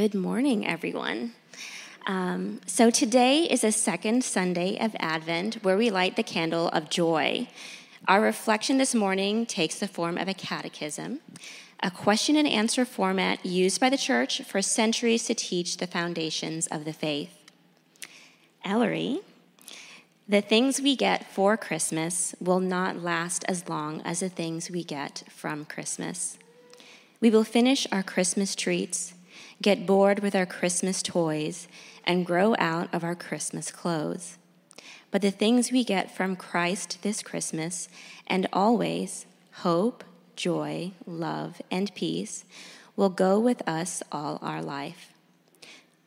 Good morning, everyone. Um, so, today is a second Sunday of Advent where we light the candle of joy. Our reflection this morning takes the form of a catechism, a question and answer format used by the church for centuries to teach the foundations of the faith. Ellery, the things we get for Christmas will not last as long as the things we get from Christmas. We will finish our Christmas treats, get bored with our Christmas toys, and grow out of our Christmas clothes. But the things we get from Christ this Christmas and always hope, joy, love, and peace will go with us all our life.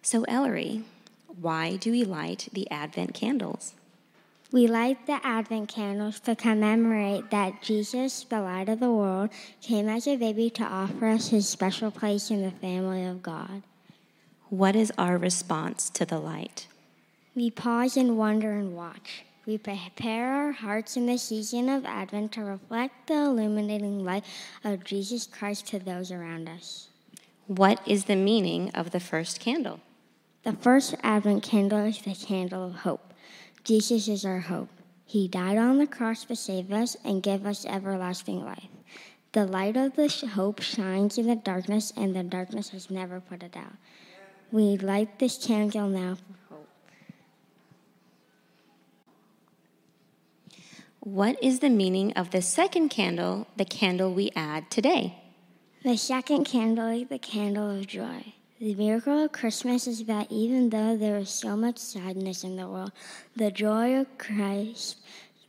So, Ellery, why do we light the Advent candles? We light the Advent candles to commemorate that Jesus, the light of the world, came as a baby to offer us his special place in the family of God. What is our response to the light? We pause and wonder and watch. We prepare our hearts in the season of Advent to reflect the illuminating light of Jesus Christ to those around us. What is the meaning of the first candle? The first Advent candle is the candle of hope. Jesus is our hope. He died on the cross to save us and give us everlasting life. The light of this hope shines in the darkness, and the darkness has never put it out. We light this candle now for hope. What is the meaning of the second candle, the candle we add today? The second candle is the candle of joy. The miracle of Christmas is that even though there is so much sadness in the world, the joy of Christ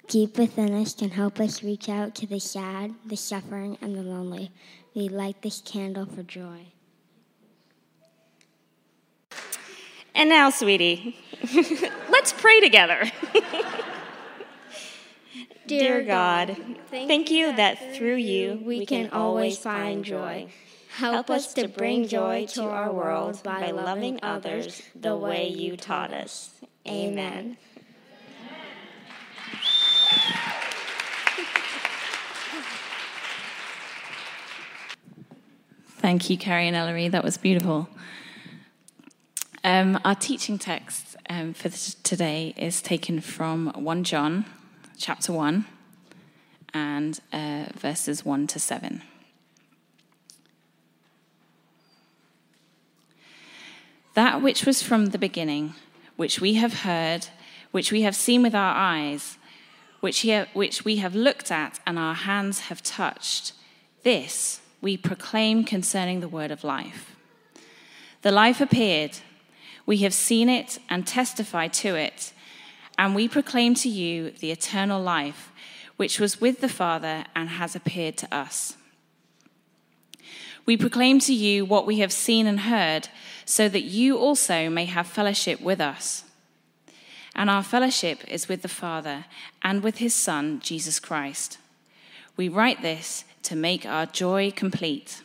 deep within us can help us reach out to the sad, the suffering, and the lonely. We light this candle for joy. And now, sweetie, let's pray together. Dear God, thank you that through you we can always find joy. Help us to bring joy to our world by loving others the way you taught us. Amen. Thank you, Carrie and Ellery. That was beautiful. Um, our teaching text um, for today is taken from 1 John chapter 1 and uh, verses 1 to 7. That which was from the beginning, which we have heard, which we have seen with our eyes, which, which we have looked at and our hands have touched, this we proclaim concerning the word of life. The life appeared we have seen it and testify to it, and we proclaim to you the eternal life, which was with the Father and has appeared to us. We proclaim to you what we have seen and heard, so that you also may have fellowship with us. And our fellowship is with the Father and with his Son, Jesus Christ. We write this to make our joy complete.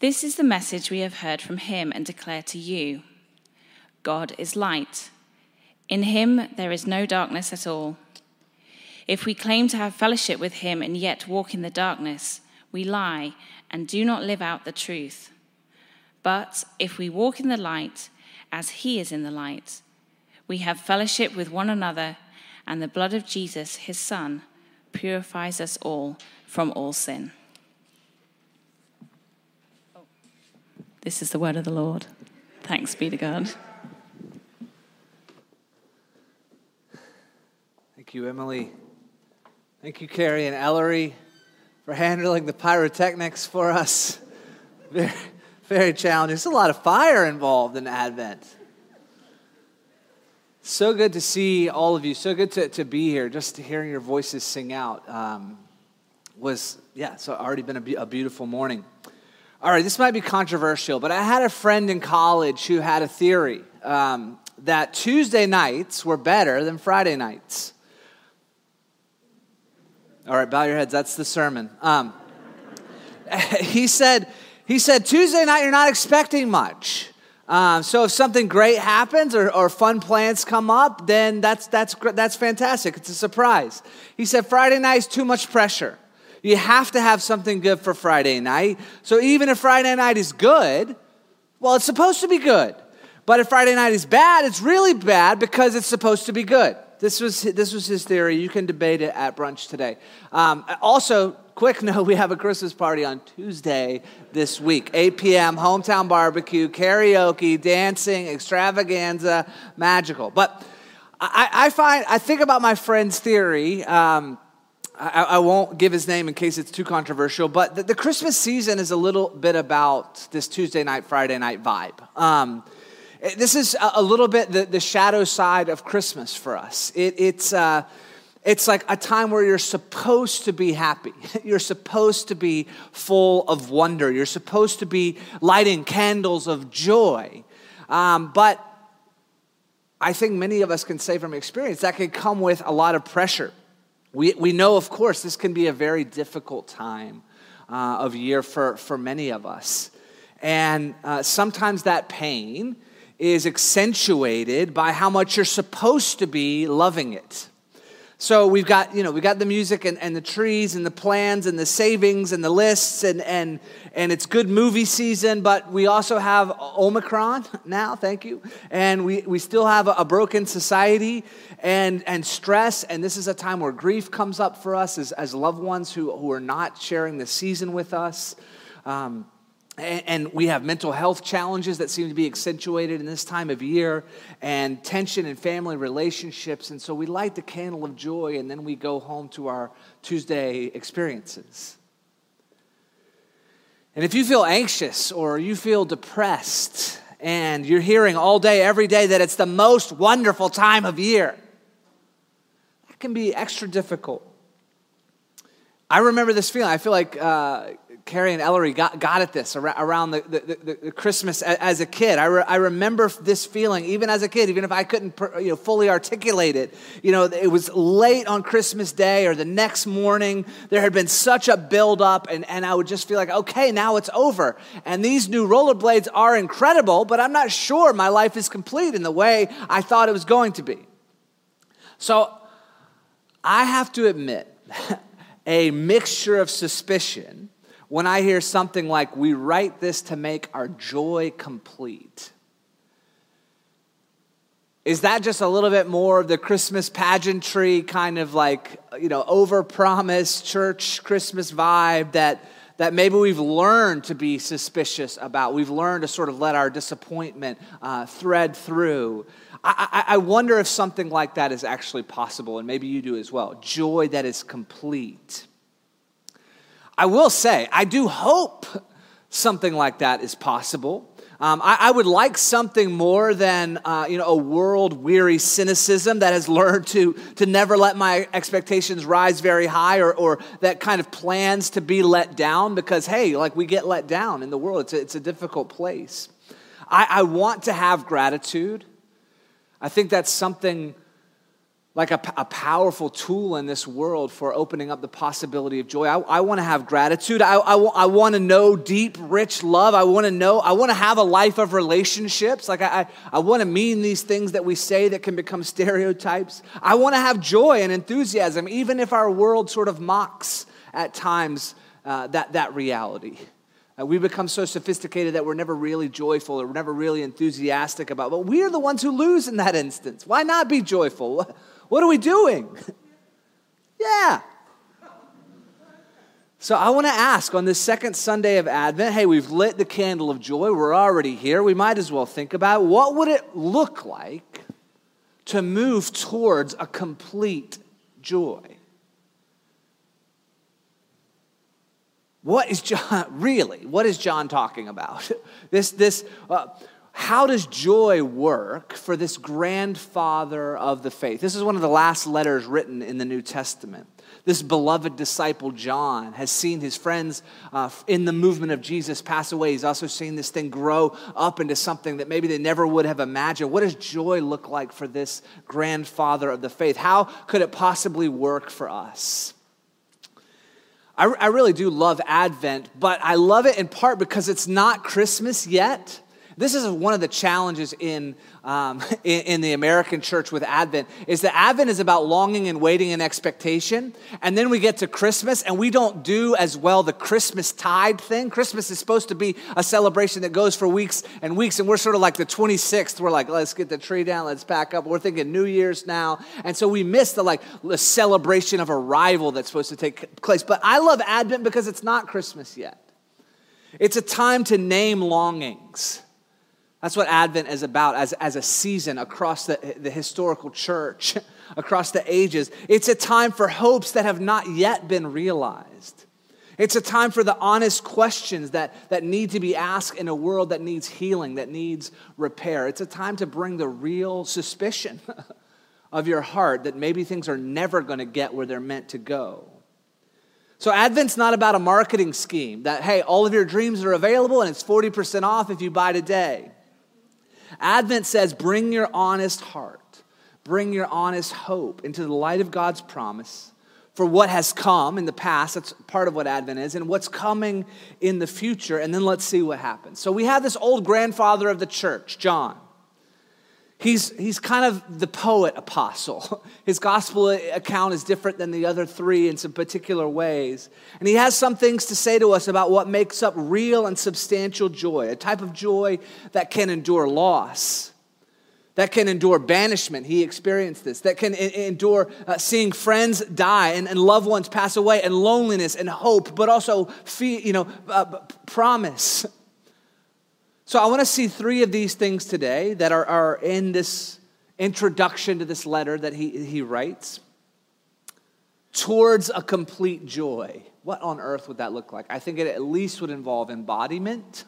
This is the message we have heard from him and declare to you God is light. In him there is no darkness at all. If we claim to have fellowship with him and yet walk in the darkness, we lie and do not live out the truth. But if we walk in the light, as he is in the light, we have fellowship with one another, and the blood of Jesus, his Son, purifies us all from all sin. This is the word of the Lord. Thanks be to God. Thank you, Emily. Thank you, Carrie and Ellery, for handling the pyrotechnics for us. Very, very challenging. There's a lot of fire involved in Advent. So good to see all of you. So good to, to be here. Just hearing your voices sing out um, was, yeah, so already been a, a beautiful morning. All right, this might be controversial, but I had a friend in college who had a theory um, that Tuesday nights were better than Friday nights. All right, bow your heads. That's the sermon. Um, he said, he said Tuesday night you're not expecting much. Um, so if something great happens or, or fun plans come up, then that's that's that's fantastic. It's a surprise. He said Friday night is too much pressure. you have to have something good for Friday night. So even if Friday night is good, well, it's supposed to be good. But if Friday night is bad, it's really bad because it's supposed to be good. This was, this was his theory. You can debate it at brunch today. Um, also, quick note we have a Christmas party on Tuesday this week, 8 p.m., hometown barbecue, karaoke, dancing, extravaganza, magical. But I, I find, I think about my friend's theory. Um, I, I, won't give his name in case it's too controversial, but the, the, Christmas season is a little bit about this Tuesday night, Friday night vibe. Um, this is a, little bit the, the, shadow side of Christmas for us. It, it's, uh, it's like a time where you're supposed to be happy. You're supposed to be full of wonder. You're supposed to be lighting candles of joy. Um, but I think many of us can say from experience that can come with a lot of pressure. We, we know, of course, this can be a very difficult time uh, of year for, for many of us. And uh, sometimes that pain is accentuated by how much you're supposed to be loving it. So we've got, you know, we got the music and, and the trees and the plans and the savings and the lists and, and, and it's good movie season, but we also have Omicron now, thank you. And we, we still have a, a broken society and, and stress. And this is a time where grief comes up for us as, as loved ones who, who are not sharing the season with us. Um, and we have mental health challenges that seem to be accentuated in this time of year, and tension in family relationships. And so we light the candle of joy, and then we go home to our Tuesday experiences. And if you feel anxious or you feel depressed, and you're hearing all day, every day, that it's the most wonderful time of year, that can be extra difficult. I remember this feeling. I feel like. Uh, Carrie and Ellery got, got at this around the, the, the Christmas as a kid. I, re, I remember this feeling, even as a kid, even if I couldn't you know, fully articulate it. You know, it was late on Christmas Day or the next morning. There had been such a buildup, and, and I would just feel like, okay, now it's over. And these new rollerblades are incredible, but I'm not sure my life is complete in the way I thought it was going to be. So I have to admit, a mixture of suspicion when I hear something like, we write this to make our joy complete. Is that just a little bit more of the Christmas pageantry kind of like, you know, overpromised church Christmas vibe that, that maybe we've learned to be suspicious about? We've learned to sort of let our disappointment uh, thread through. I, I, I wonder if something like that is actually possible, and maybe you do as well. Joy that is complete. I will say, I do hope something like that is possible. Um, I, I, would like something more than uh, you know a world weary cynicism that has learned to to never let my expectations rise very high, or, or that kind of plans to be let down because hey, like we get let down in the world. It's a, it's a difficult place. I, I want to have gratitude. I think that's something like a, a, powerful tool in this world for opening up the possibility of joy. I, I want to have gratitude. I, I, I want to know deep, rich love. I want to know, I want to have a life of relationships. Like I, I, I want to mean these things that we say that can become stereotypes. I want to have joy and enthusiasm, even if our world sort of mocks at times uh, that, that reality. Uh, we become so sophisticated that we're never really joyful or we're never really enthusiastic about. But we are the ones who lose in that instance. Why not be joyful? What are we doing? yeah. So I want to ask on this second Sunday of Advent hey, we've lit the candle of joy. We're already here. We might as well think about what would it look like to move towards a complete joy? What is John really? What is John talking about? This this uh, how does joy work for this grandfather of the faith? This is one of the last letters written in the New Testament. This beloved disciple, John, has seen his friends uh, in the movement of Jesus pass away. He's also seen this thing grow up into something that maybe they never would have imagined. What does joy look like for this grandfather of the faith? How could it possibly work for us? I, I really do love Advent, but I love it in part because it's not Christmas yet. This is one of the challenges in, um, in, in, the American church with Advent is that Advent is about longing and waiting and expectation. And then we get to Christmas and we don't do as well the Christmas tide thing. Christmas is supposed to be a celebration that goes for weeks and weeks. And we're sort of like the 26th. We're like, let's get the tree down, let's pack up. We're thinking New Year's now. And so we miss the like the celebration of arrival that's supposed to take place. But I love Advent because it's not Christmas yet. It's a time to name longings. That's what Advent is about as, as a season across the, the historical church, across the ages. It's a time for hopes that have not yet been realized. It's a time for the honest questions that, that need to be asked in a world that needs healing, that needs repair. It's a time to bring the real suspicion of your heart that maybe things are never going to get where they're meant to go. So, Advent's not about a marketing scheme that, hey, all of your dreams are available and it's 40% off if you buy today. Advent says, bring your honest heart, bring your honest hope into the light of God's promise for what has come in the past. That's part of what Advent is, and what's coming in the future. And then let's see what happens. So we have this old grandfather of the church, John. He's, he's kind of the poet apostle. His gospel account is different than the other three in some particular ways. And he has some things to say to us about what makes up real and substantial joy, a type of joy that can endure loss, that can endure banishment. He experienced this, that can endure uh, seeing friends die and, and, loved ones pass away, and loneliness and hope, but also, fee, you know, uh, promise so I want to see three of these things today that are, are in this introduction to this letter that he, he writes towards a complete joy. What on earth would that look like? I think it at least would involve embodiment,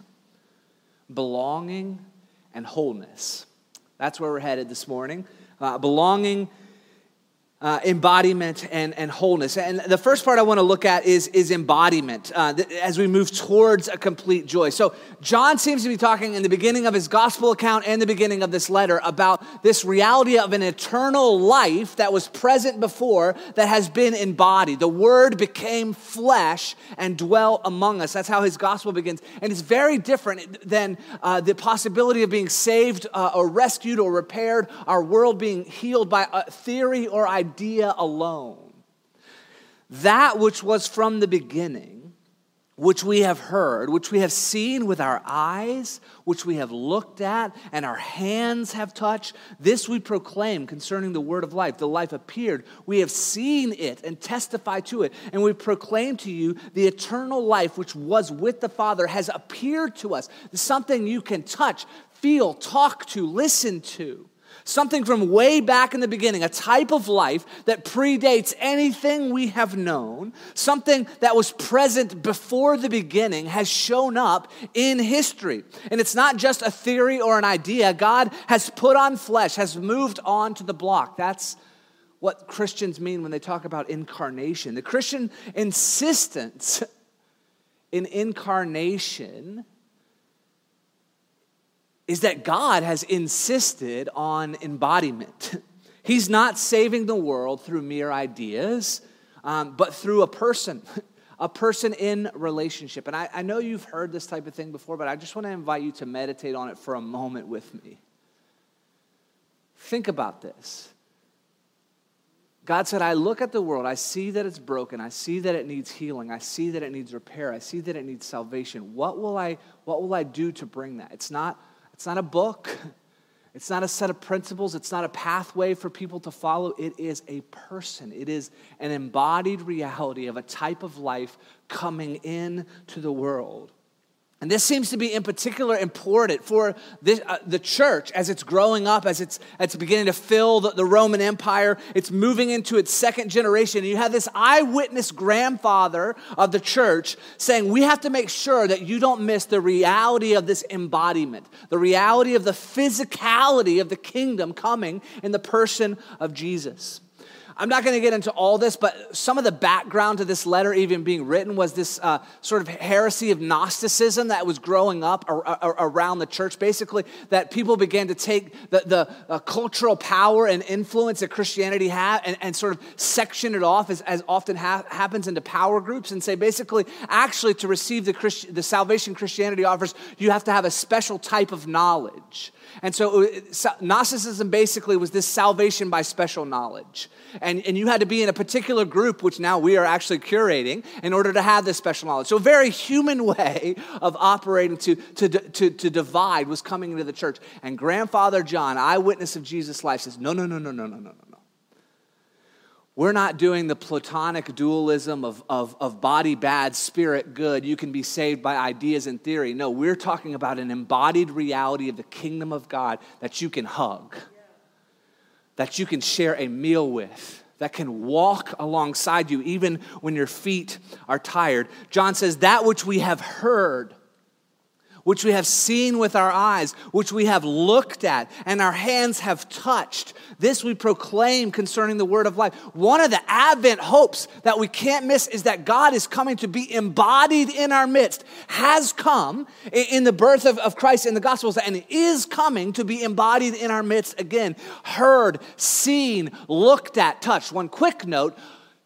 belonging, and wholeness. That's where we're headed this morning. Uh, belonging, uh, embodiment and, and wholeness. And the first part I want to look at is, is embodiment uh, as we move towards a complete joy. So, John seems to be talking in the beginning of his gospel account and the beginning of this letter about this reality of an eternal life that was present before that has been embodied. The Word became flesh and dwelt among us. That's how his gospel begins. And it's very different than uh, the possibility of being saved uh, or rescued or repaired, our world being healed by a theory or idea idea alone. That which was from the beginning, which we have heard, which we have seen with our eyes, which we have looked at, and our hands have touched, this we proclaim concerning the word of life. The life appeared. We have seen it and testify to it. And we proclaim to you the eternal life which was with the Father has appeared to us. Something you can touch, feel, talk to, listen to something from way back in the beginning, a type of life that predates anything we have known, something that was present before the beginning has shown up in history. And it's not just a theory or an idea. God has put on flesh, has moved on to the block. That's what Christians mean when they talk about incarnation. The Christian insistence in incarnation is that God has insisted on embodiment. He's not saving the world through mere ideas, um, but through a person, a person in relationship. And I, I know you've heard this type of thing before, but I just want to invite you to meditate on it for a moment with me. Think about this. God said, I look at the world, I see that it's broken, I see that it needs healing, I see that it needs repair, I see that it needs salvation. What will I, what will I do to bring that? It's not it's not a book. It's not a set of principles. It's not a pathway for people to follow. It is a person. It is an embodied reality of a type of life coming into the world. And this seems to be in particular important for this, uh, the church as it's growing up, as it's, it's beginning to fill the, the, Roman Empire. It's moving into its second generation. And you have this eyewitness grandfather of the church saying, We have to make sure that you don't miss the reality of this embodiment, the reality of the physicality of the kingdom coming in the person of Jesus. I'm not going to get into all this, but some of the background to this letter even being written was this uh, sort of heresy of Gnosticism that was growing up ar- ar- around the church. Basically, that people began to take the, the uh, cultural power and influence that Christianity had and, and sort of section it off, as, as often ha- happens, into power groups and say basically, actually, to receive the, Christ- the salvation Christianity offers, you have to have a special type of knowledge. And so, uh, Gnosticism basically was this salvation by special knowledge. And, and you had to be in a particular group, which now we are actually curating, in order to have this special knowledge. So, a very human way of operating to, to, to, to divide was coming into the church. And grandfather John, eyewitness of Jesus' life, says, No, no, no, no, no, no, no, no. We're not doing the Platonic dualism of, of, of body bad, spirit good. You can be saved by ideas and theory. No, we're talking about an embodied reality of the kingdom of God that you can hug, that you can share a meal with, that can walk alongside you even when your feet are tired. John says, That which we have heard which we have seen with our eyes, which we have looked at, and our hands have touched. This we proclaim concerning the word of life. One of the Advent hopes that we can't miss is that God is coming to be embodied in our midst, has come in the birth of, of Christ in the Gospels, and is coming to be embodied in our midst again. Heard, seen, looked at, touched. One quick note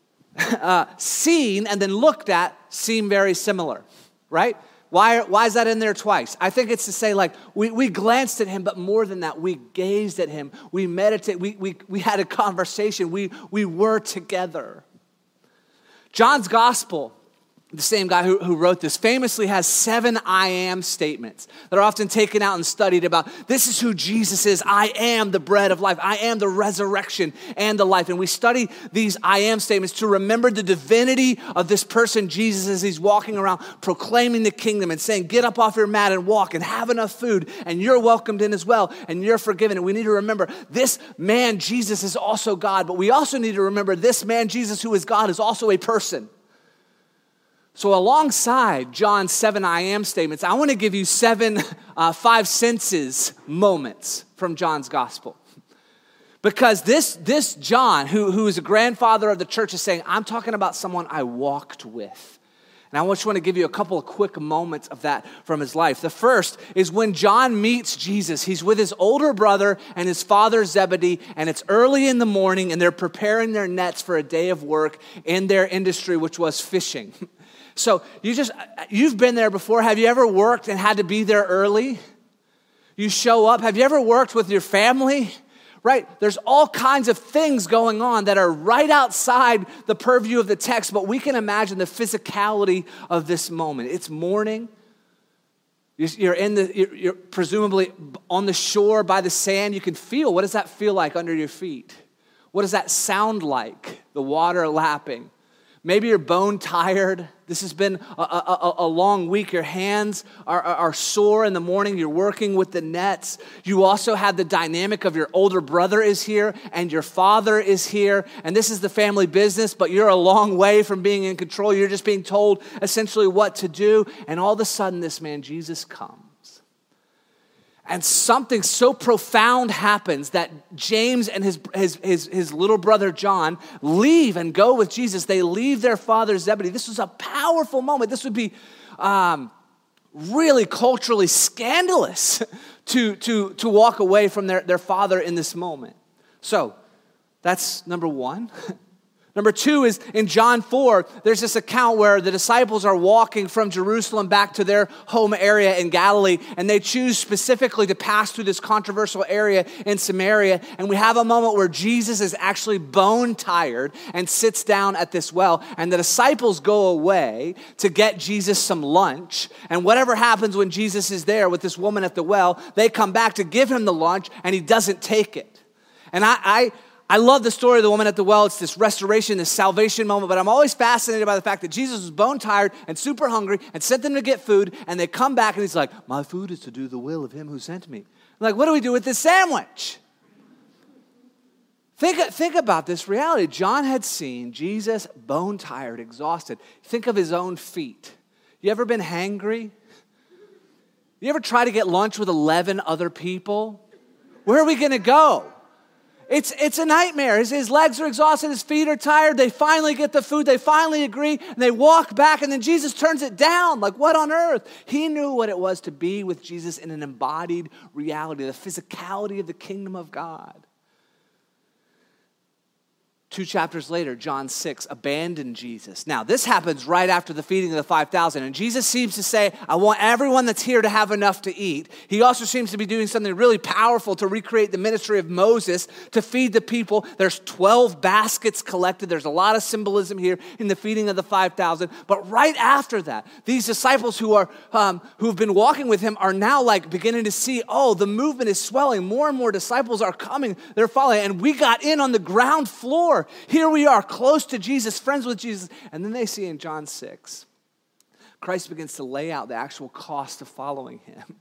uh, seen and then looked at seem very similar, right? Why, why is that in there twice? I think it's to say, like, we, we glanced at him, but more than that, we gazed at him. We meditated. We, we, we had a conversation. We, we were together. John's gospel the same guy who, who wrote this, famously has seven I am statements that are often taken out and studied about this is who Jesus is. I am the bread of life. I am the resurrection and the life. And we study these I am statements to remember the divinity of this person, Jesus, as he's walking around proclaiming the kingdom and saying, Get up off your mat and walk and have enough food, and you're welcomed in as well, and you're forgiven. And we need to remember this man, Jesus, is also God, but we also need to remember this man, Jesus, who is God, is also a person. So, alongside John's seven I am statements, I want to give you seven uh, five senses moments from John's gospel. Because this, this John, who, who is a grandfather of the church, is saying, I'm talking about someone I walked with. And I just want to give you a couple of quick moments of that from his life. The first is when John meets Jesus. He's with his older brother and his father Zebedee, and it's early in the morning, and they're preparing their nets for a day of work in their industry, which was fishing. So you just, you've been there before. Have you ever worked and had to be there early? You show up. Have you ever worked with your family? Right? There's all kinds of things going on that are right outside the purview of the text, but we can imagine the physicality of this moment. It's morning. You're in the, you're presumably on the shore by the sand. You can feel what does that feel like under your feet? What does that sound like? The water lapping. Maybe you're bone tired. This has been a, a, a, long week. Your hands are, are, are sore in the morning. You're working with the nets. You also have the dynamic of your older brother is here and your father is here. And this is the family business, but you're a long way from being in control. You're just being told essentially what to do. And all of a sudden, this man, Jesus, comes. And something so profound happens that James and his, his, his, his, little brother John leave and go with Jesus. They leave their father Zebedee. This was a powerful moment. This would be um, really culturally scandalous to, to, to walk away from their, their father in this moment. So that's number one. Number two is in John 4, there's this account where the disciples are walking from Jerusalem back to their home area in Galilee, and they choose specifically to pass through this controversial area in Samaria. And we have a moment where Jesus is actually bone tired and sits down at this well, and the disciples go away to get Jesus some lunch. And whatever happens when Jesus is there with this woman at the well, they come back to give him the lunch, and he doesn't take it. And I, I I love the story of the woman at the well. It's this restoration, this salvation moment, but I'm always fascinated by the fact that Jesus was bone tired and super hungry and sent them to get food, and they come back and he's like, My food is to do the will of him who sent me. I'm like, what do we do with this sandwich? Think, think about this reality. John had seen Jesus bone tired, exhausted. Think of his own feet. You ever been hangry? You ever try to get lunch with 11 other people? Where are we going to go? It's, it's a nightmare. His, his legs are exhausted, his feet are tired. They finally get the food, they finally agree, and they walk back, and then Jesus turns it down. Like, what on earth? He knew what it was to be with Jesus in an embodied reality, the physicality of the kingdom of God. Two chapters later, John 6 abandoned Jesus. Now, this happens right after the feeding of the 5,000. And Jesus seems to say, I want everyone that's here to have enough to eat. He also seems to be doing something really powerful to recreate the ministry of Moses to feed the people. There's 12 baskets collected. There's a lot of symbolism here in the feeding of the 5,000. But right after that, these disciples who are um, who've been walking with him are now like beginning to see, oh, the movement is swelling. More and more disciples are coming. They're following. And we got in on the ground floor here we are, close to Jesus, friends with Jesus. And then they see in John 6, Christ begins to lay out the actual cost of following him.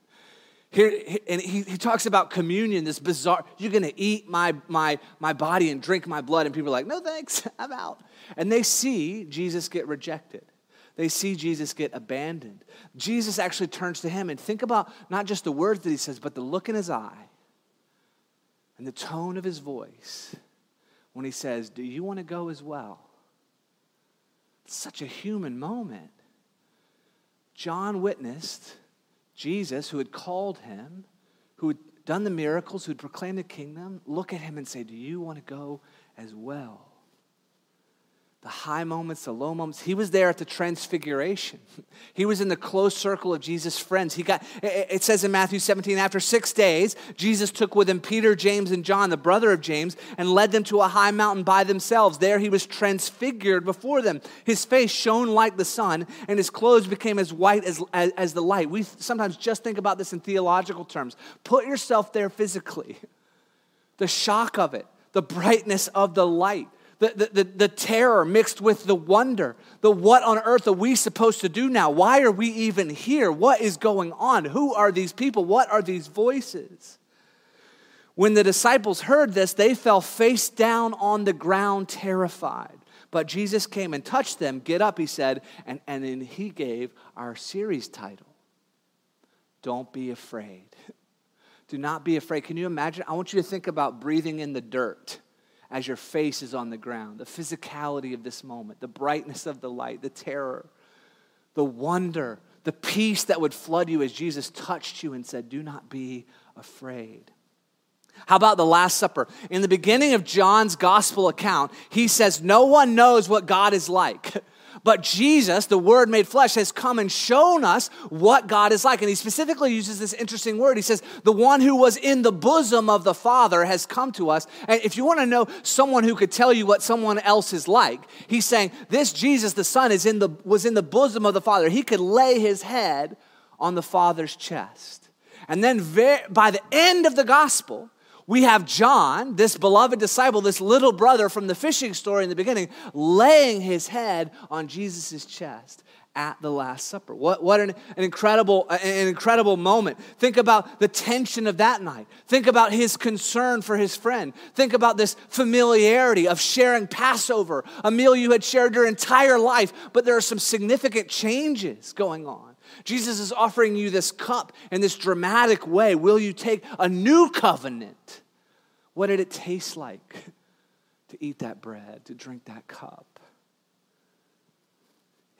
Here, and he, he talks about communion, this bizarre, you're gonna eat my, my, my body and drink my blood. And people are like, no thanks, I'm out. And they see Jesus get rejected. They see Jesus get abandoned. Jesus actually turns to him and think about not just the words that he says, but the look in his eye and the tone of his voice when he says, Do you want to go as well? It's such a human moment. John witnessed Jesus, who had called him, who had done the miracles, who had proclaimed the kingdom, look at him and say, Do you want to go as well? The high moments, the low moments. He was there at the transfiguration. He was in the close circle of Jesus' friends. He got it says in Matthew 17, after six days, Jesus took with him Peter, James, and John, the brother of James, and led them to a high mountain by themselves. There he was transfigured before them. His face shone like the sun, and his clothes became as white as, as, as the light. We sometimes just think about this in theological terms. Put yourself there physically. The shock of it, the brightness of the light the, the, the, terror mixed with the wonder. The what on earth are we supposed to do now? Why are we even here? What is going on? Who are these people? What are these voices? When the disciples heard this, they fell face down on the ground, terrified. But Jesus came and touched them. Get up, he said, and, and then he gave our series title Don't Be Afraid. Do not be afraid. Can you imagine? I want you to think about breathing in the dirt as your face is on the ground, the physicality of this moment, the brightness of the light, the terror, the wonder, the peace that would flood you as Jesus touched you and said, Do not be afraid. How about the Last Supper? In the beginning of John's gospel account, he says, No one knows what God is like. But Jesus, the Word made flesh, has come and shown us what God is like. And he specifically uses this interesting word. He says, The one who was in the bosom of the Father has come to us. And if you want to know someone who could tell you what someone else is like, he's saying, This Jesus, the Son, is in the, was in the bosom of the Father. He could lay his head on the Father's chest. And then by the end of the gospel, we have John, this beloved disciple, this little brother from the fishing story in the beginning, laying his head on Jesus' chest at the Last Supper. What, what an, an, incredible, an incredible moment. Think about the tension of that night. Think about his concern for his friend. Think about this familiarity of sharing Passover, a meal you had shared your entire life, but there are some significant changes going on. Jesus is offering you this cup in this dramatic way. Will you take a new covenant? What did it taste like to eat that bread, to drink that cup?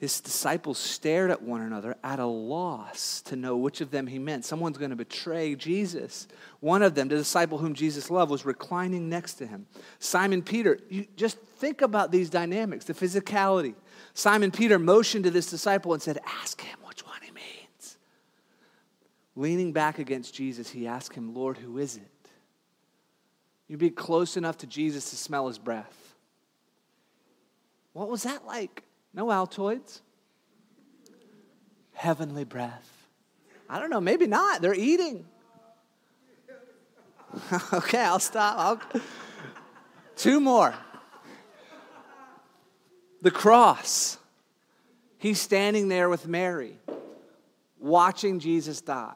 His disciples stared at one another at a loss to know which of them he meant. Someone's going to betray Jesus. One of them, the disciple whom Jesus loved, was reclining next to him. Simon Peter, you just think about these dynamics, the physicality. Simon Peter motioned to this disciple and said, Ask him which one he means. Leaning back against Jesus, he asked him, Lord, who is it? You'd be close enough to Jesus to smell his breath. What was that like? No Altoids. Heavenly breath. I don't know, maybe not. They're eating. okay, I'll stop. I'll... Two more. The cross. He's standing there with Mary, watching Jesus die.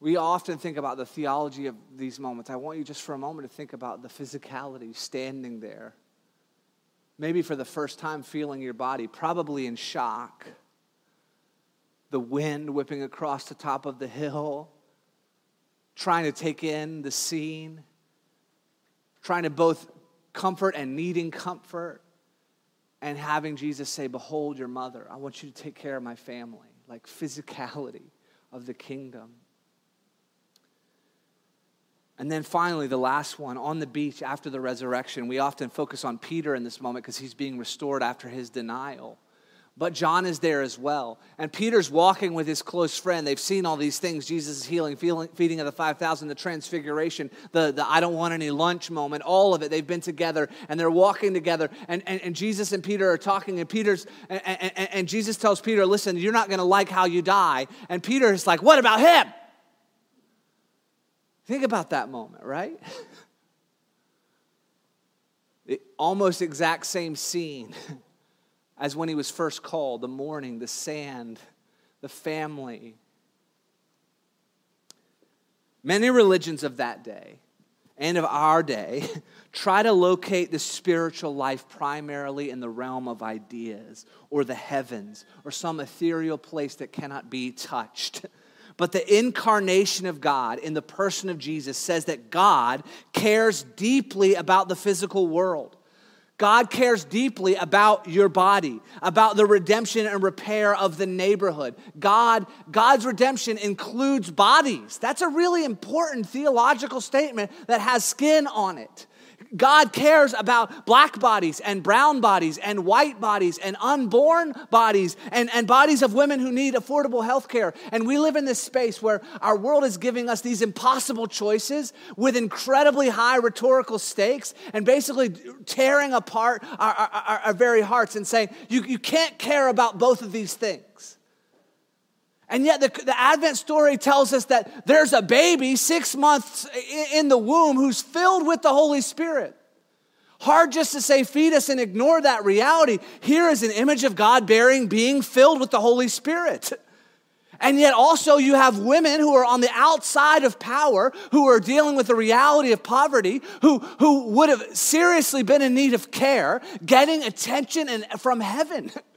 We often think about the theology of these moments. I want you just for a moment to think about the physicality standing there. Maybe for the first time feeling your body, probably in shock. The wind whipping across the top of the hill, trying to take in the scene. trying to both comfort and needing comfort, and having Jesus say, Behold your mother. I want you to take care of my family, like physicality of the kingdom. And then finally, the last one on the beach after the resurrection. We often focus on Peter in this moment because he's being restored after his denial. But John is there as well. And Peter's walking with his close friend. They've seen all these things Jesus is healing, feeding of the 5,000, the transfiguration, the, the I don't want any lunch moment, all of it. They've been together and they're walking together. And, and, and Jesus and Peter are talking. And, Peter's, and, and, and Jesus tells Peter, Listen, you're not going to like how you die. And Peter is like, What about him? Think about that moment, right? the almost exact same scene as when he was first called the morning, the sand, the family. Many religions of that day and of our day try to locate the spiritual life primarily in the realm of ideas or the heavens or some ethereal place that cannot be touched. But the incarnation of God in the person of Jesus says that God cares deeply about the physical world. God cares deeply about your body, about the redemption and repair of the neighborhood. God, God's redemption includes bodies. That's a really important theological statement that has skin on it. God cares about black bodies and brown bodies and white bodies and unborn bodies and, and bodies of women who need affordable health care. And we live in this space where our world is giving us these impossible choices with incredibly high rhetorical stakes and basically tearing apart our, our, our very hearts and saying, you, you can't care about both of these things. And yet, the, the, Advent story tells us that there's a baby six months in the womb who's filled with the Holy Spirit. Hard just to say fetus and ignore that reality. Here is an image of God bearing being filled with the Holy Spirit. And yet, also, you have women who are on the outside of power, who are dealing with the reality of poverty, who, who would have seriously been in need of care, getting attention and, from heaven.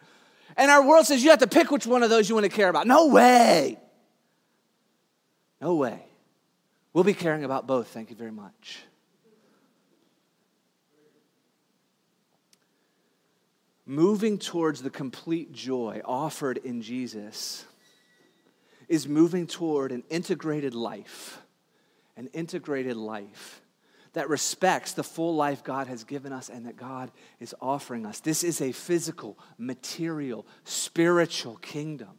And our world says you have to pick which one of those you want to care about. No way. No way. We'll be caring about both. Thank you very much. Moving towards the complete joy offered in Jesus is moving toward an integrated life. An integrated life that respects the full life God has given us and that God is offering us. This is a physical, material, spiritual kingdom.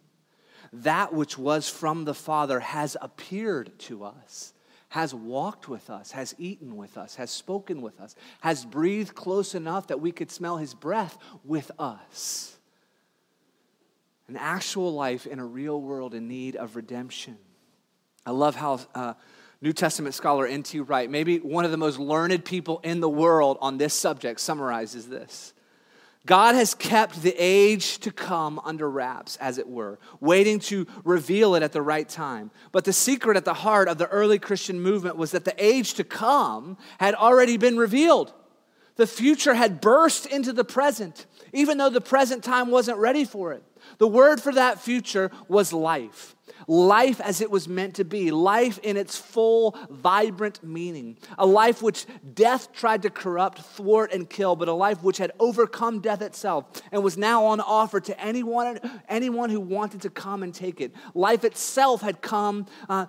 That which was from the Father has appeared to us, has walked with us, has eaten with us, has spoken with us, has breathed close enough that we could smell his breath with us. An actual life in a real world in need of redemption. I love how. Uh, New Testament scholar N.T. Wright, maybe one of the most learned people in the world on this subject, summarizes this. God has kept the age to come under wraps, as it were, waiting to reveal it at the right time. But the secret at the heart of the early Christian movement was that the age to come had already been revealed. The future had burst into the present, even though the present time wasn't ready for it. The word for that future was life life as it was meant to be, life in its full, vibrant meaning, a life which death tried to corrupt, thwart, and kill, but a life which had overcome death itself and was now on offer to anyone, anyone who wanted to come and take it. Life itself had come. Uh,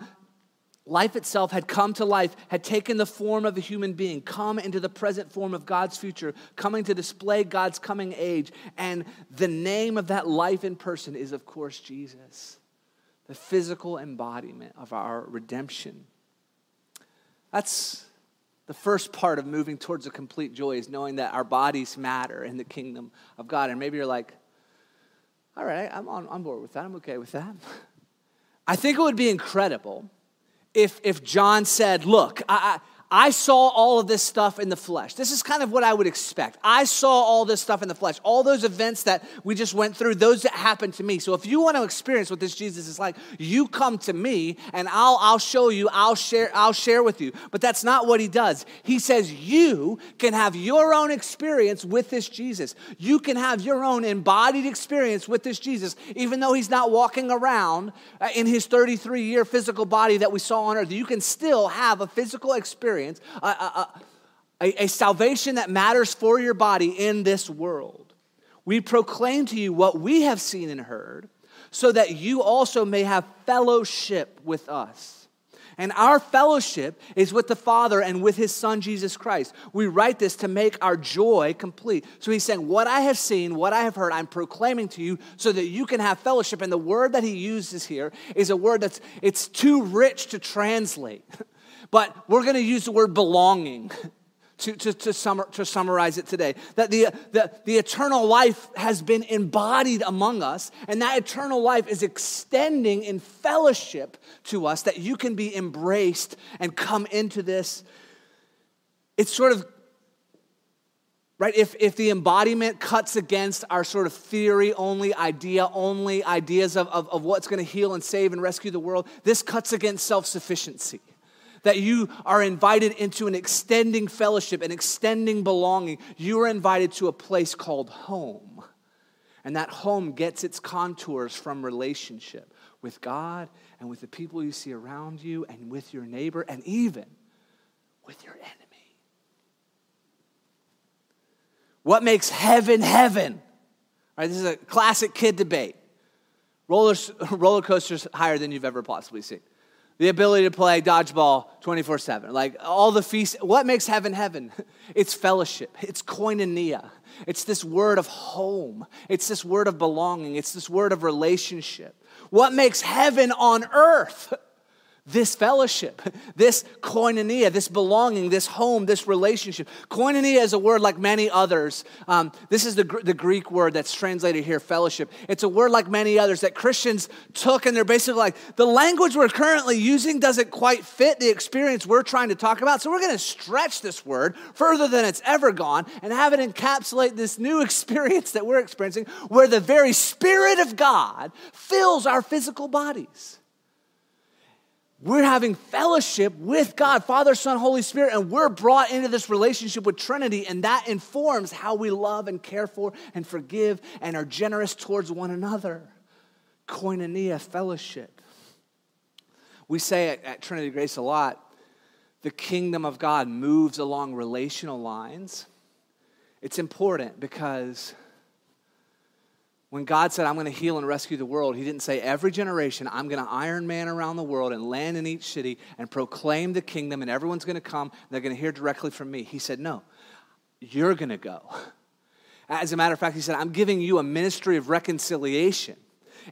Life itself had come to life, had taken the form of a human being, come into the present form of God's future, coming to display God's coming age. And the name of that life in person is, of course, Jesus the physical embodiment of our redemption. That's the first part of moving towards a complete joy is knowing that our bodies matter in the kingdom of God. And maybe you're like, all right, I'm on, on board with that. I'm okay with that. I think it would be incredible if, if John said, look, I, I saw all of this stuff in the flesh. This is kind of what I would expect. I saw all this stuff in the flesh. All those events that we just went through, those that happened to me. So if you want to experience what this Jesus is like, you come to me and I'll, I'll show you, I'll share, I'll share with you. But that's not what he does. He says you can have your own experience with this Jesus. You can have your own embodied experience with this Jesus, even though he's not walking around uh, in his 33 year physical body that we saw on earth. You can still have a physical experience experience, a, a, a, a salvation that matters for your body in this world. We proclaim to you what we have seen and heard, so that you also may have fellowship with us. And our fellowship is with the Father and with his Son, Jesus Christ. We write this to make our joy complete. So he's saying, What I have seen, what I have heard, I'm proclaiming to you so that you can have fellowship. And the word that he uses here is a word that's it's too rich to translate. But we're going to use the word belonging. to, to, to, summer, to summarize it today. That the, the, the eternal life has been embodied among us, and that eternal life is extending in fellowship to us, that you can be embraced and come into this. It's sort of right if, if the embodiment cuts against our sort of theory only idea only ideas of, of, of what's going to heal and save and rescue the world this cuts against self-sufficiency that you are invited into an extending fellowship, an extending belonging. You are invited to a place called home. And that home gets its contours from relationship with God and with the people you see around you and with your neighbor and even with your enemy. What makes heaven heaven? All right, this is a classic kid debate. Roller, roller coasters higher than you've ever possibly seen the ability to play dodgeball 24 7. Like all the feasts. What makes heaven heaven? It's fellowship, it's koinonia. It's this word of home, it's this word of belonging, it's this word of relationship. What makes heaven on earth? This fellowship, this koinonia, this belonging, this home, this relationship. Koinonia is a word like many others. Um, this is the, the Greek word that's translated here, fellowship. It's a word like many others that Christians took, and they're basically like, the language we're currently using doesn't quite fit the experience we're trying to talk about, so we're going to stretch this word further than it's ever gone and have it encapsulate this new experience that we're experiencing where the very Spirit of God fills our physical bodies. We're having fellowship with God, Father, Son, Holy Spirit, and we're brought into this relationship with Trinity, and that informs how we love and care for and forgive and are generous towards one another. Koinonia, fellowship. We say at, at Trinity Grace a lot the kingdom of God moves along relational lines. It's important because when God said, I'm going to heal and rescue the world, He didn't say, every generation, I'm going to Iron Man around the world and land in each city and proclaim the kingdom, and everyone's going to come and they're going to hear directly from me. He said, No, you're going to go. As a matter of fact, He said, I'm giving you a ministry of reconciliation.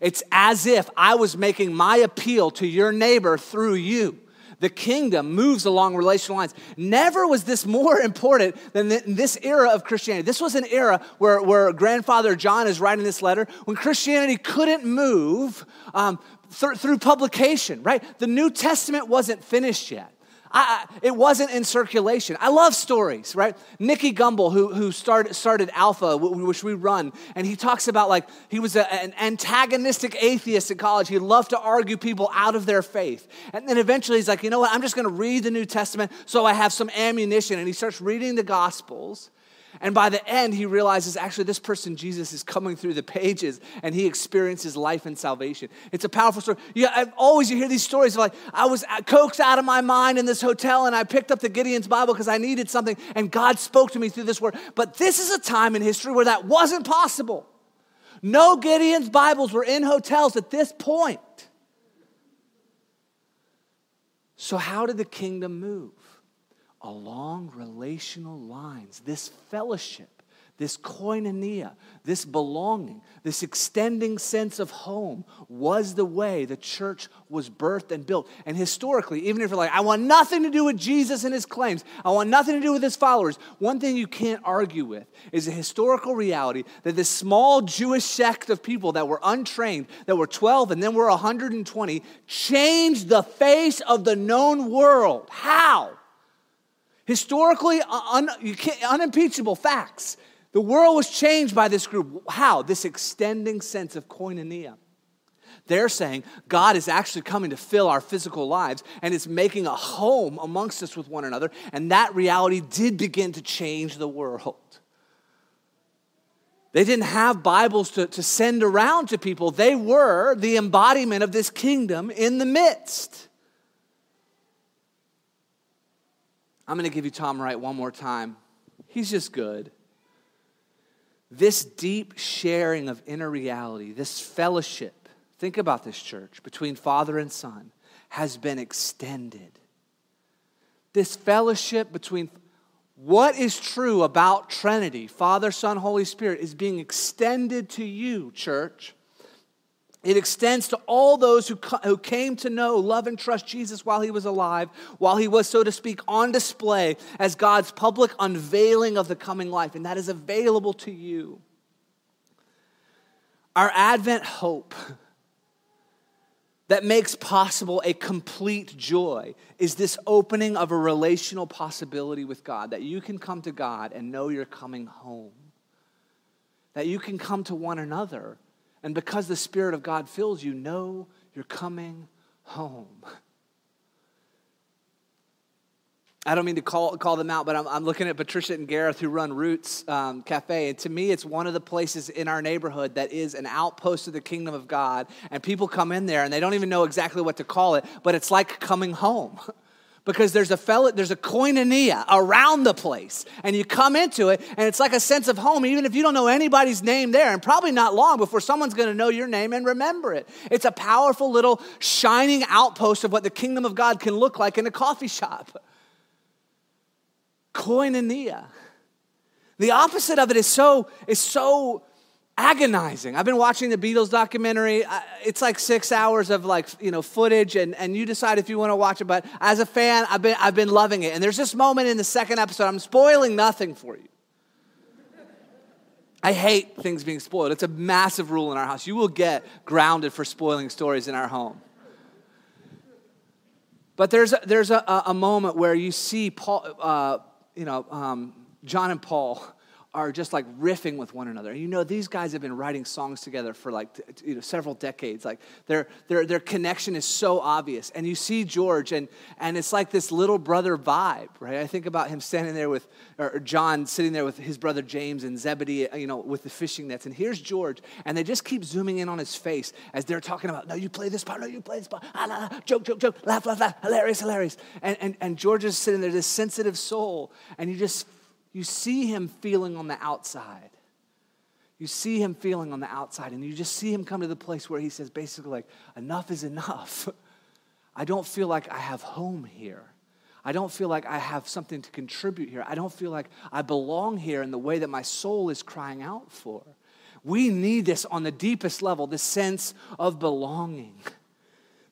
It's as if I was making my appeal to your neighbor through you the kingdom moves along relational lines. Never was this more important than this era of Christianity. This was an era where, where grandfather John is writing this letter when Christianity couldn't move um, th- through publication, right? The New Testament wasn't finished yet. I, it wasn't in circulation. I love stories, right? Nicky Gumbel, who, who started, started Alpha, which we run, and he talks about like he was a, an antagonistic atheist in college. He loved to argue people out of their faith. And then eventually he's like, you know what? I'm just going to read the New Testament so I have some ammunition. And he starts reading the Gospels. And by the end, he realizes actually this person, Jesus, is coming through the pages and he experiences life and salvation. It's a powerful story. Yeah, I've always you hear these stories of like, I was coaxed out of my mind in this hotel and I picked up the Gideon's Bible because I needed something and God spoke to me through this word. But this is a time in history where that wasn't possible. No Gideon's Bibles were in hotels at this point. So, how did the kingdom move? Along relational lines, this fellowship, this koinonia, this belonging, this extending sense of home was the way the church was birthed and built. And historically, even if you're like, I want nothing to do with Jesus and his claims, I want nothing to do with his followers, one thing you can't argue with is the historical reality that this small Jewish sect of people that were untrained, that were 12 and then were 120, changed the face of the known world. How? Historically, uh, un, unimpeachable facts. The world was changed by this group. How? This extending sense of koinonia. They're saying God is actually coming to fill our physical lives and is making a home amongst us with one another. And that reality did begin to change the world. They didn't have Bibles to, to send around to people, they were the embodiment of this kingdom in the midst. I'm going to give you Tom Wright one more time. He's just good. This deep sharing of inner reality, this fellowship, think about this church, between Father and Son, has been extended. This fellowship between what is true about Trinity, Father, Son, Holy Spirit, is being extended to you, church. It extends to all those who, who came to know, love, and trust Jesus while he was alive, while he was, so to speak, on display as God's public unveiling of the coming life. And that is available to you. Our Advent hope that makes possible a complete joy is this opening of a relational possibility with God, that you can come to God and know you're coming home, that you can come to one another and because the Spirit of God fills you, know you're coming home. I don't mean to call, call them out, but I'm, I'm looking at Patricia and Gareth who run Roots um, Cafe. And to me, it's one of the places in our neighborhood that is an outpost of the kingdom of God. And people come in there and they don't even know exactly what to call it, but it's like coming home. because there's a fellow, there's a koinonia around the place and you come into it and it's like a sense of home even if you don't know anybody's name there and probably not long before someone's going to know your name and remember it. It's a powerful little shining outpost of what the kingdom of god can look like in a coffee shop. Koinonia. The opposite of it is so is so agonizing. I've been watching the Beatles documentary. It's like six hours of like you know footage, and, and you decide if you want to watch it. But as a fan, I've been I've been loving it. And there's this moment in the second episode. I'm spoiling nothing for you. I hate things being spoiled. It's a massive rule in our house. You will get grounded for spoiling stories in our home. But there's a, there's a, a moment where you see Paul, uh, you know, um, John and Paul are just like riffing with one another. And you know, these guys have been writing songs together for like you know several decades. Like their their their connection is so obvious. And you see George, and and it's like this little brother vibe, right? I think about him standing there with or John sitting there with his brother James and Zebedee, you know, with the fishing nets. And here's George, and they just keep zooming in on his face as they're talking about, no, you play this part, no, you play this part, ah, la, la, joke, joke, joke, laugh, laugh, laugh, hilarious, hilarious. And and and George is sitting there, this sensitive soul, and you just you see him feeling on the outside. You see him feeling on the outside, and you just see him come to the place where he says, basically, like, enough is enough. I don't feel like I have home here. I don't feel like I have something to contribute here. I don't feel like I belong here in the way that my soul is crying out for. We need this on the deepest level, this sense of belonging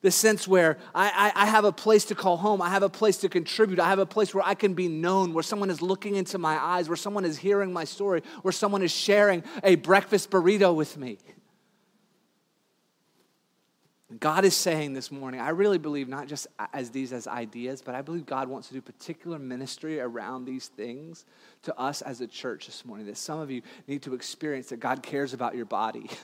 the sense where I, I, I, have a place to call home, I have a place to contribute, I have a place where I can be known, where someone is looking into my eyes, where someone is hearing my story, where someone is sharing a breakfast burrito with me. God is saying this morning, I really believe not just as these as ideas, but I believe God wants to do particular ministry around these things to us as a church this morning. That some of you need to experience that God cares about your body.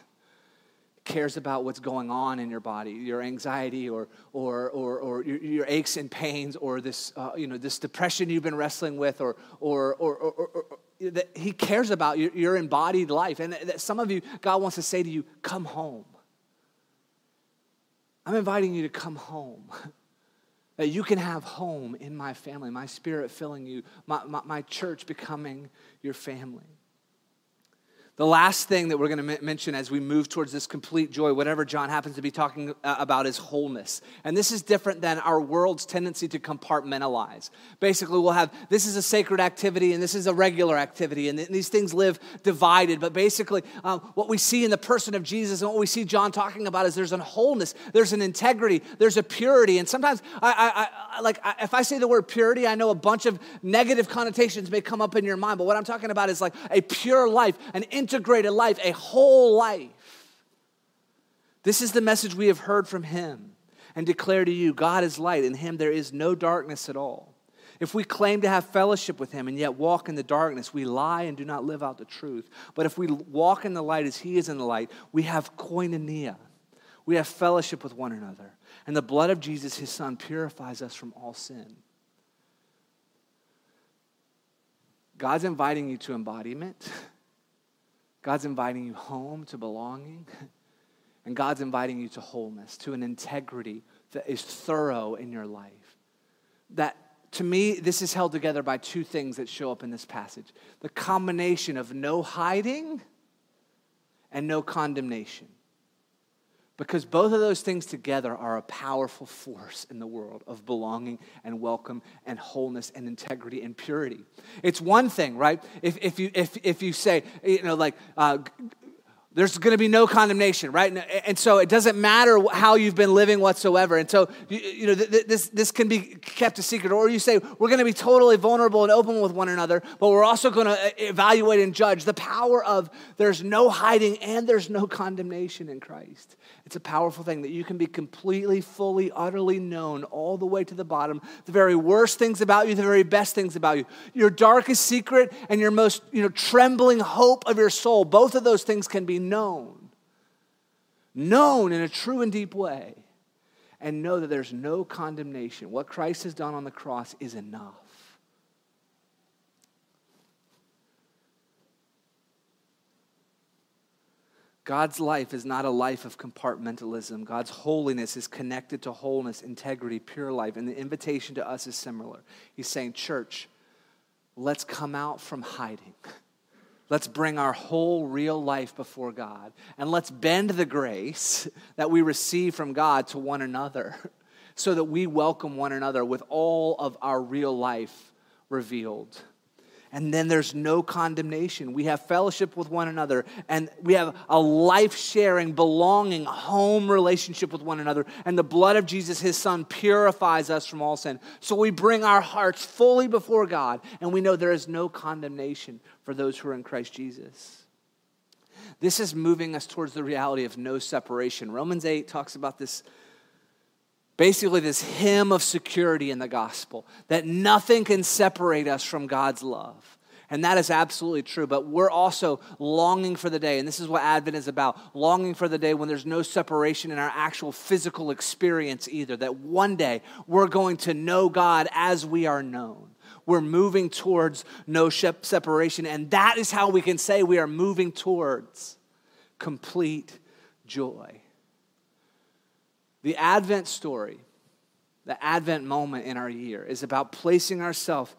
cares about what's going on in your body, your anxiety or, or, or, or your, your aches and pains or this, uh, you know, this depression you've been wrestling with or, or, or, or, or that he cares about your, your embodied life. And that some of you, God wants to say to you, come home. I'm inviting you to come home. that you can have home in my family, my spirit filling you, my, my, my church becoming your family. The last thing that we're going to mention as we move towards this complete joy, whatever John happens to be talking uh, about, is wholeness. And this is different than our world's tendency to compartmentalize. Basically, we'll have this is a sacred activity and this is a regular activity, and these things live divided. But basically, um, what we see in the person of Jesus and what we see John talking about is there's a wholeness, there's an integrity, there's a purity. And sometimes, I, I, I like I, if I say the word purity, I know a bunch of negative connotations may come up in your mind. But what I'm talking about is like a pure life, an integrated life, a whole life. This is the message we have heard from him and declare to you God is light, in him there is no darkness at all. If we claim to have fellowship with him and yet walk in the darkness, we lie and do not live out the truth. But if we walk in the light as he is in the light, we have koinonia. We have fellowship with one another. And the blood of Jesus, his son, purifies us from all sin. God's inviting you to embodiment. God's inviting you home to belonging. And God's inviting you to wholeness, to an integrity that is thorough in your life. That to me, this is held together by two things that show up in this passage the combination of no hiding and no condemnation. Because both of those things together are a powerful force in the world of belonging and welcome and wholeness and integrity and purity. It's one thing, right? If, if, you, if, if you say, you know, like, uh, there's going to be no condemnation, right? And, so it doesn't matter how you've been living whatsoever. And so, you, know, th- th- this, this can be kept a secret. Or you say, we're going to be totally vulnerable and open with one another, but we're also going to uh, evaluate and judge the power of there's no hiding and there's no condemnation in Christ. It's a powerful thing that you can be completely, fully, utterly known all the way to the bottom. The very worst things about you, the very best things about you. Your darkest secret and your most you know, trembling hope of your soul, both of those things can be known. Known in a true and deep way. And know that there's no condemnation. What Christ has done on the cross is enough. God's life is not a life of compartmentalism. God's holiness is connected to wholeness, integrity, pure life. And the invitation to us is similar. He's saying, Church, let's come out from hiding. Let's bring our whole real life before God. And let's bend the grace that we receive from God to one another so that we welcome one another with all of our real life revealed and then there's no condemnation. We have fellowship with one another, and we have a life sharing, belonging, home relationship with one another. And the blood of Jesus, his son, purifies us from all sin. So we bring our hearts fully before God, and we know there is no condemnation for those who are in Christ Jesus. This is moving us towards the reality of no separation. Romans 8 talks about this basically this hymn of security in the gospel that nothing can separate us from God's love. And that is absolutely true. But we're also longing for the day, and this is what Advent is about longing for the day when there's no separation in our actual physical experience either. That one day we're going to know God as we are known. We're moving towards no separation, and that is how we can say we are moving towards complete joy. The Advent story, the Advent moment in our year, is about placing ourselves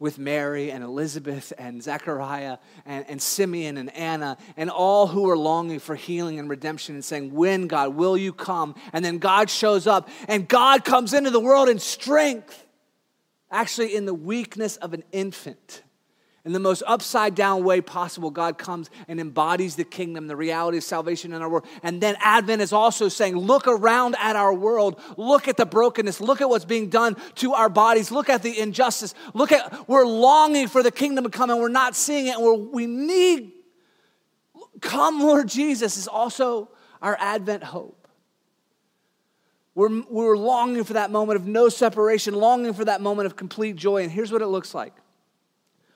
with Mary and Elizabeth and Zechariah and, and Simeon and Anna and all who are longing for healing and redemption and saying, When, God, will you come? And then God shows up and God comes into the world in strength, actually, in the weakness of an infant. In the most upside down way possible, God comes and embodies the kingdom, the reality of salvation in our world. And then Advent is also saying, look around at our world. Look at the brokenness. Look at what's being done to our bodies. Look at the injustice. Look at, we're longing for the kingdom to come and we're not seeing it. And we need, come, Lord Jesus, is also our Advent hope. We're, we're longing for that moment of no separation, longing for that moment of complete joy. And here's what it looks like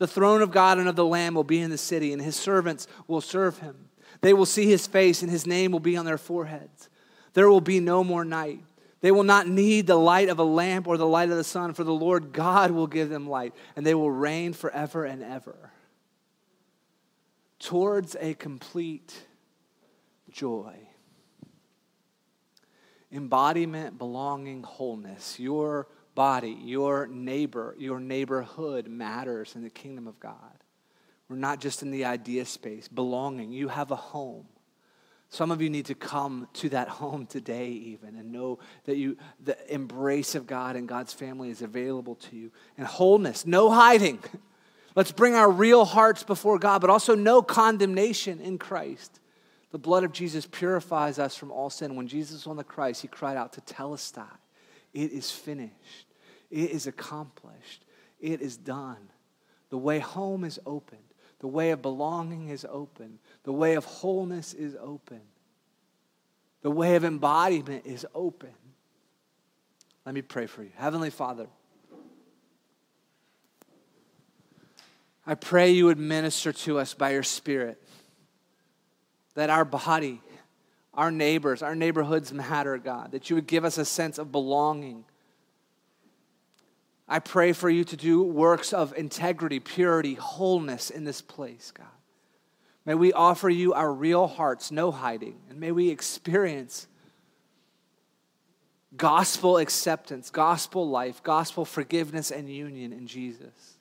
The throne of God and of the Lamb will be in the city, and his servants will serve him. They will see his face, and his name will be on their foreheads. There will be no more night. They will not need the light of a lamp or the light of the sun, for the Lord God will give them light, and they will reign forever and ever. Towards a complete joy. Embodiment, belonging, wholeness. Your body, your neighbor, your neighborhood matters in the kingdom of God. We're not just in the idea space, belonging. You have a home. Some of you need to come to that home today, even, and know that you, the embrace of God and God's family is available to you. And wholeness, no hiding. Let's bring our real hearts before God, but also no condemnation in Christ. The blood of Jesus purifies us from all sin. When Jesus was on the Christ, he cried out to tell us that. It is finished. It is accomplished. It is done. The way home is opened. The way of belonging is open. The way of wholeness is open. The way of embodiment is open. Let me pray for you. Heavenly Father, I pray you would minister to us by your Spirit, that our body, our neighbors, our neighborhoods matter, God, that you would give us a sense of belonging. I pray for you to do works of integrity, purity, wholeness in this place, God. May we offer you our real hearts, no hiding, and may we experience gospel acceptance, gospel life, gospel forgiveness, and union in Jesus.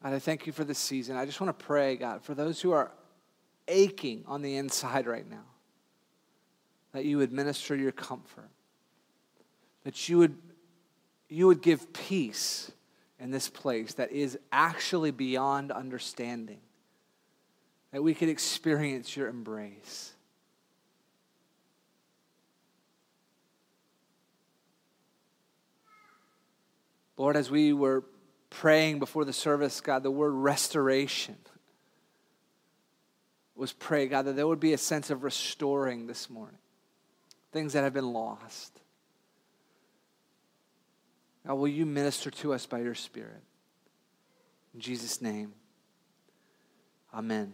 God, I thank you for this season. I just want to pray, God, for those who are aching on the inside right now, that you would minister your comfort, that you would, you would give peace in this place that is actually beyond understanding, that we could experience your embrace. Lord, as we were praying before the service, God, the word restoration was pray, God, that there would be a sense of restoring this morning, things that have been lost. God, will you minister to us by your Spirit? In Jesus' name, amen.